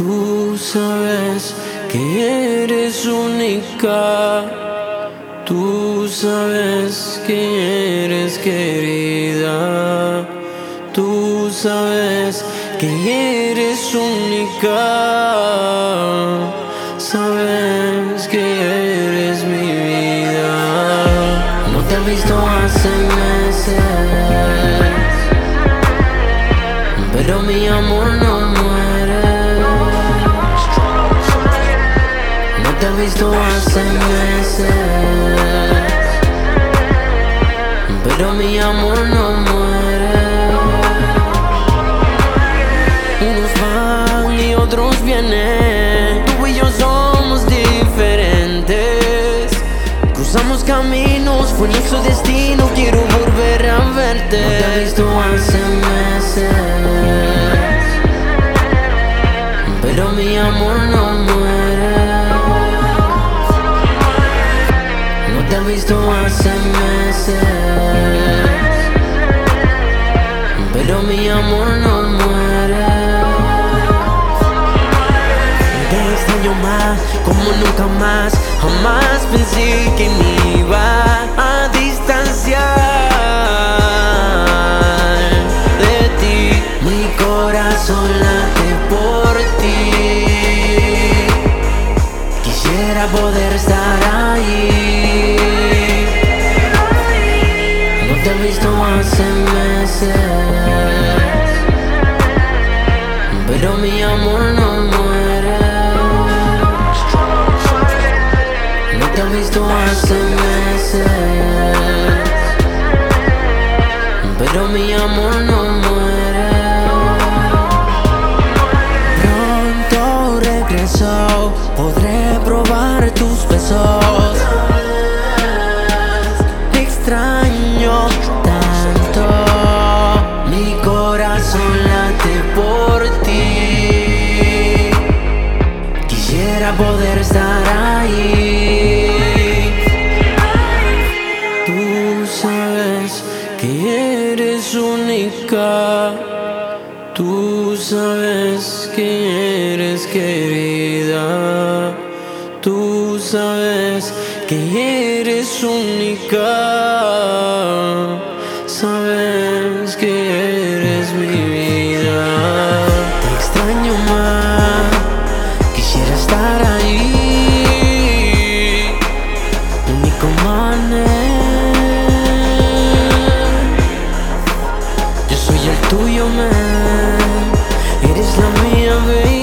Tú sabes que eres única. Tú sabes que eres querida. Tú sabes que eres única. Sabes que eres mi vida. No te he visto hace meses. Pero mi amor no te he visto hace meses. Pero mi amor no muere. Unos van y otros vienen. Tú y yo somos diferentes. Cruzamos caminos, fue nuestro destino. Quiero volver a verte. No te he visto hace meses. Pero mi amor no visto como nunca más. Jamás pensé que me iba a distanciar de ti. Mi corazón te he visto hace meses. Pero mi amor no muere. Pronto regreso, podré probar tus besos. Extraño poder Tú sabes que eres única. Tú sabes que eres querida. Tú sabes que eres única. Sabes que eres mía. tuyo, man. Eres la mía, baby.